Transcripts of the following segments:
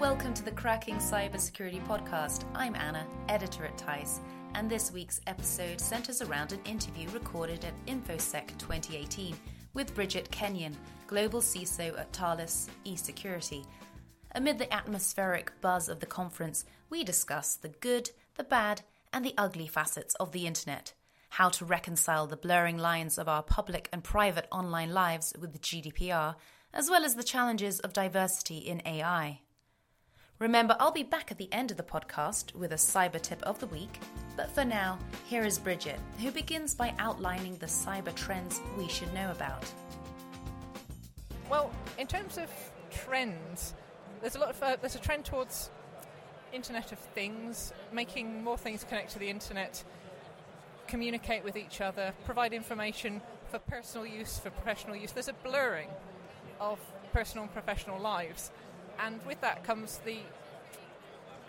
Welcome to the Cracking Cybersecurity Podcast. I'm Anna, editor at TEISS, and this week's episode centers around an interview recorded at InfoSec 2018 with Bridget Kenyon, Global CISO at Thales eSecurity. Amid the atmospheric buzz of the conference, we discuss the good, the bad, and the ugly facets of the internet, how to reconcile the blurring lines of our public and private online lives with the GDPR, as well as the challenges of diversity in AI. Remember, I'll be back at the end of the podcast with a cyber tip of the week. But for now, here is Bridget, who begins by outlining the cyber trends we should know about. Well, in terms of trends, there's a lot of uh, there's a trend towards Internet of Things, making more things connect to the internet, communicate with each other, provide information for personal use, for professional use. There's a blurring of personal and professional lives and with that comes the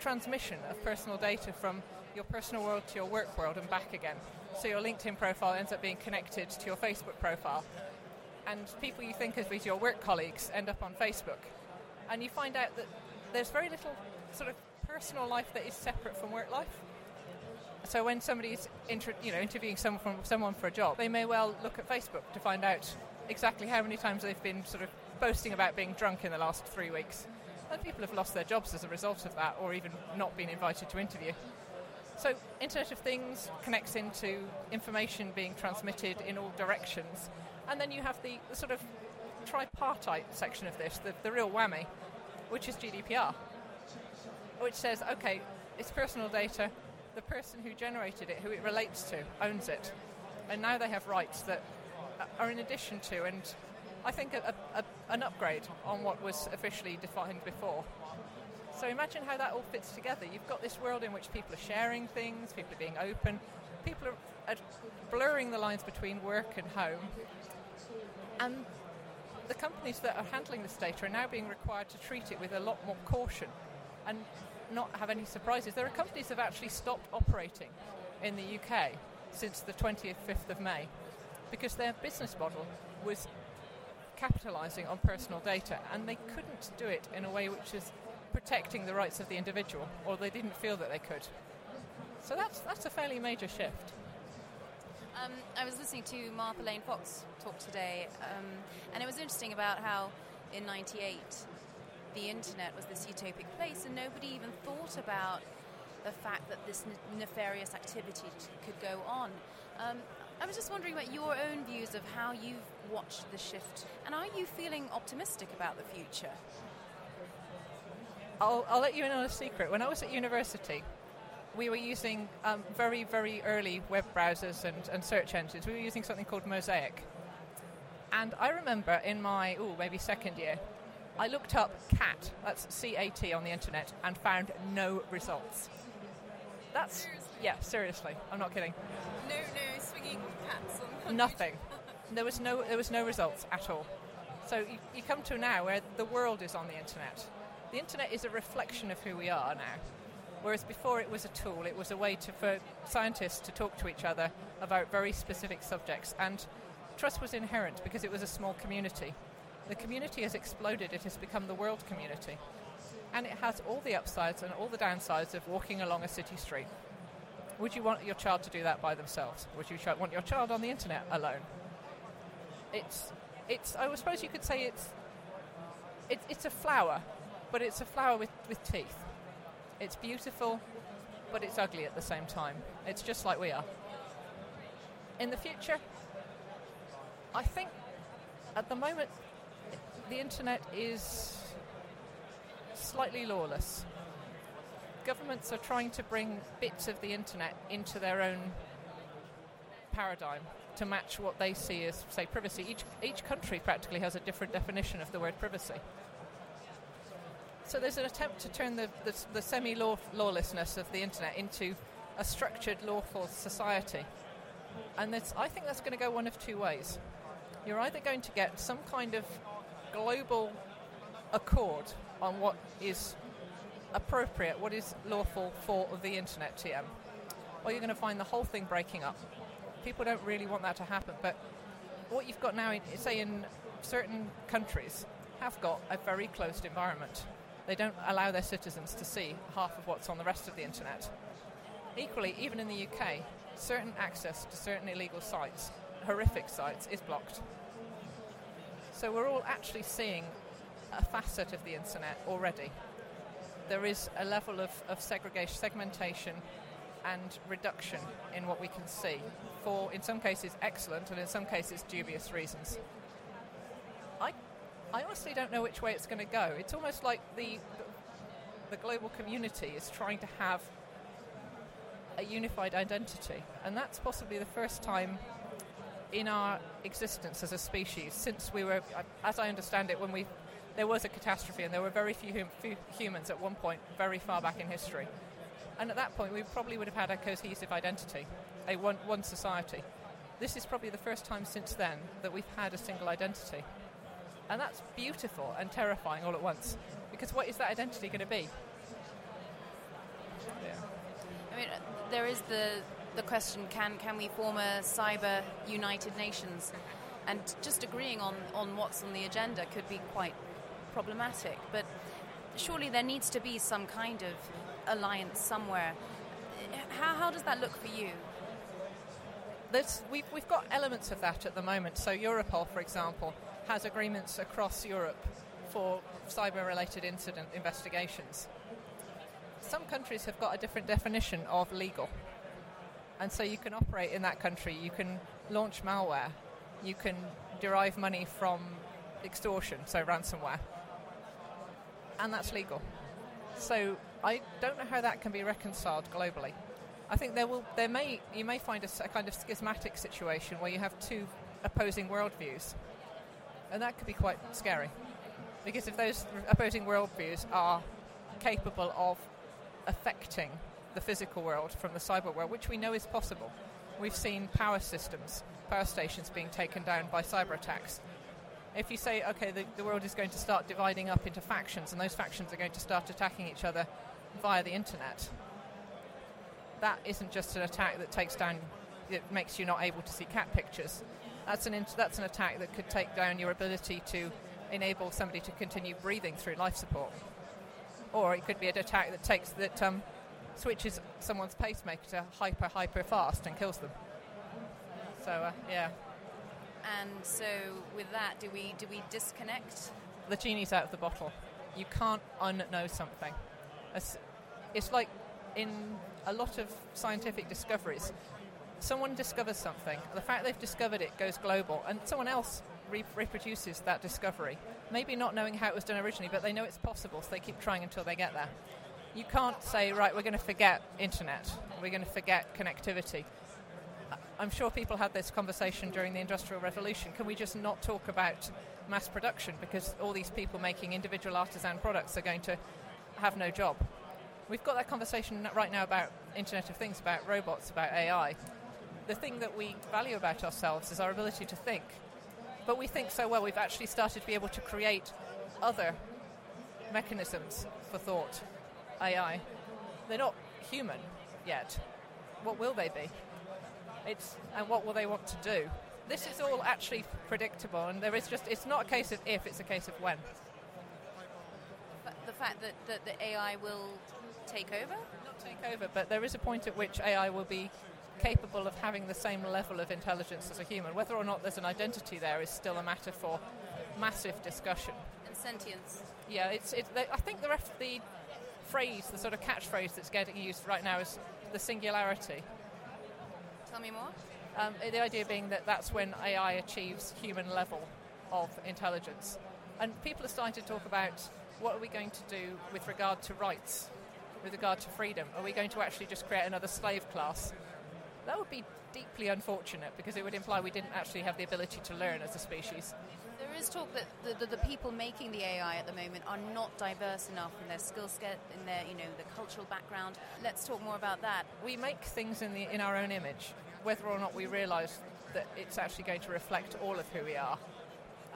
transmission of personal data from your personal world to your work world and back again. So your LinkedIn profile ends up being connected to your Facebook profile. And people you think of as your work colleagues end up on Facebook. And you find out that there's very little sort of personal life that is separate from work life. So when somebody's inter- you know, interviewing someone, someone for a job, they may well look at Facebook to find out exactly how many times they've been sort of boasting about being drunk in the last three weeks. And people have lost their jobs as a result of that, or even not been invited to interview. So, Internet of Things connects into information being transmitted in all directions. And then you have the, the sort of tripartite section of this, the, the real whammy, which is GDPR, which says, okay, it's personal data, the person who generated it, who it relates to, owns it. And now they have rights that are in addition to and I think, a, a, an upgrade on what was officially defined before. So imagine how that all fits together. You've got this world in which people are sharing things, people are being open, people are, are blurring the lines between work and home. And the companies that are handling this data are now being required to treat it with a lot more caution and not have any surprises. There are companies that have actually stopped operating in the UK since the 25th of May because their business model was capitalising on personal data, and they couldn't do it in a way which is protecting the rights of the individual, or they didn't feel that they could. So that's that's a fairly major shift. Um, I was listening to Martha Lane Fox talk today, um, and it was interesting about how in '98 the internet was this utopic place, and nobody even thought about the fact that this nefarious activity could go on. Um, I was just wondering about your own views of how you've watched the shift, and are you feeling optimistic about the future? I'll, I'll let you in on a secret. When I was at university, we were using um, very, very early web browsers and, and search engines. We were using something called Mosaic. And I remember in my, oh, maybe second year, I looked up CAT, that's C A T on the internet, and found no results. That's, seriously? yeah, seriously, I'm not kidding. No, no swinging cats on Nothing. There was no there was no results at all. So you, you come to now where the world is on the internet. The internet is a reflection of who we are now. Whereas before it was a tool, it was a way to, for scientists to talk to each other about very specific subjects. And trust was inherent because it was a small community. The community has exploded, it has become the world community. And it has all the upsides and all the downsides of walking along a city street. Would you want your child to do that by themselves? Would you want your child on the internet alone? It's it's I suppose you could say it's it, it's a flower, but it's a flower with, with teeth. It's beautiful, but it's ugly at the same time. It's just like we are. In the future, I think at the moment the internet is slightly lawless. Governments are trying to bring bits of the internet into their own paradigm to match what they see as, say, privacy. Each, each country practically has a different definition of the word privacy. So there's an attempt to turn the, the, the semi lawlessness of the internet into a structured, lawful society. And I think that's going to go one of two ways. You're either going to get some kind of global accord on what is appropriate, what is lawful for the internet TM, or you're going to find the whole thing breaking up people don't really want that to happen. But what you've got now, in, say in certain countries, have got a very closed environment. They don't allow their citizens to see half of what's on the rest of the internet. Equally, even in the UK, certain access to certain illegal sites, horrific sites, is blocked. So we're all actually seeing a facet of the internet already. There is a level of, of segregation, segmentation, and reduction in what we can see for, in some cases, excellent and in some cases, dubious reasons. I, I honestly don't know which way it's going to go. It's almost like the, the global community is trying to have a unified identity, and that's possibly the first time in our existence as a species since we were, as I understand it, when we there was a catastrophe and there were very few, hum, few humans at one point, very far back in history. And at that point, we probably would have had a cohesive identity, a one, one society. This is probably the first time since then that we've had a single identity. And that's beautiful and terrifying all at once. Because what is that identity going to be? Yeah. I mean, there is the, the question can, can we form a cyber United Nations? And just agreeing on, on what's on the agenda could be quite problematic. But surely there needs to be some kind of alliance somewhere. How, how does that look for you? There's, we've, we've got elements of that at the moment. So, Europol, for example, has agreements across Europe for cyber related incident investigations. Some countries have got a different definition of legal. And so you can operate in that country, you can launch malware, you can derive money from extortion, so ransomware. And that's legal. So I don't know how that can be reconciled globally. I think there will, there may, you may find a, a kind of schismatic situation where you have two opposing worldviews, and that could be quite scary, because if those opposing worldviews are capable of affecting the physical world from the cyber world, which we know is possible, we've seen power systems, power stations being taken down by cyber attacks. If you say, okay, the, the world is going to start dividing up into factions, and those factions are going to start attacking each other via the internet. That isn't just an attack that takes down, it makes you not able to see cat pictures. That's an, that's an attack that could take down your ability to enable somebody to continue breathing through life support. Or it could be an attack that takes that um, switches someone's pacemaker to hyper hyper fast and kills them. So uh, yeah. And so with that, do we do we disconnect? The genie's out of the bottle. You can't unknow something. It's like in a lot of scientific discoveries, someone discovers something. The fact they've discovered it goes global, and someone else re- reproduces that discovery. Maybe not knowing how it was done originally, but they know it's possible, so they keep trying until they get there. You can't say, right, we're going to forget internet, we're going to forget connectivity. I'm sure people had this conversation during the Industrial Revolution. Can we just not talk about mass production because all these people making individual artisan products are going to have no job. We've got that conversation right now about Internet of Things, about robots, about AI. The thing that we value about ourselves is our ability to think. But we think so well, we've actually started to be able to create other mechanisms for thought, AI. They're not human yet. What will they be? It's, and what will they want to do? This is all actually predictable, and there is just, it's not a case of if, it's a case of when the fact that, that the AI will take over? Not take over, but there is a point at which AI will be capable of having the same level of intelligence as a human. Whether or not there's an identity there is still a matter for massive discussion. And sentience. Yeah, it's. It, I think the, ref, the phrase, the sort of catchphrase that's getting used right now is the singularity. Tell me more. Um, the idea being that that's when AI achieves human level of intelligence. And people are starting to talk about what are we going to do with regard to rights, with regard to freedom? Are we going to actually just create another slave class? That would be deeply unfortunate because it would imply we didn't actually have the ability to learn as a species. Is talk that the, the, the people making the AI at the moment are not diverse enough in their skill set, in their you know the cultural background. Let's talk more about that. We make things in the in our own image, whether or not we realise that it's actually going to reflect all of who we are,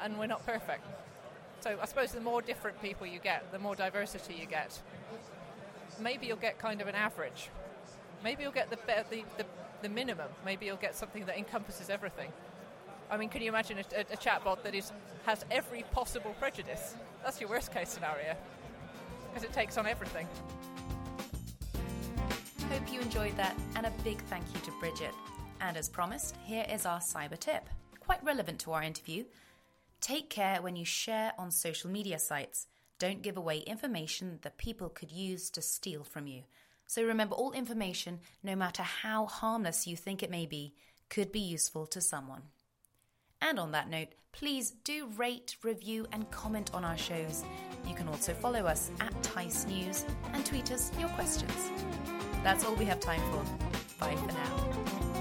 and we're not perfect. So I suppose the more different people you get, the more diversity you get. Maybe you'll get kind of an average. Maybe you'll get the, the, the, the minimum. Maybe you'll get something that encompasses everything. I mean, can you imagine a, a, chatbot that is has every possible prejudice? That's your worst case scenario. because it takes on everything. Hope you enjoyed that, and a big thank you to Bridget. And as promised, here is our cyber tip, quite relevant to our interview. Take care when you share on social media sites. Don't give away information that people could use to steal from you. So remember, all information, no matter how harmless you think it may be, could be useful to someone. And on that note, please do rate, review, and comment on our shows. You can also follow us at Teiss News and tweet us your questions. That's all we have time for. Bye for now.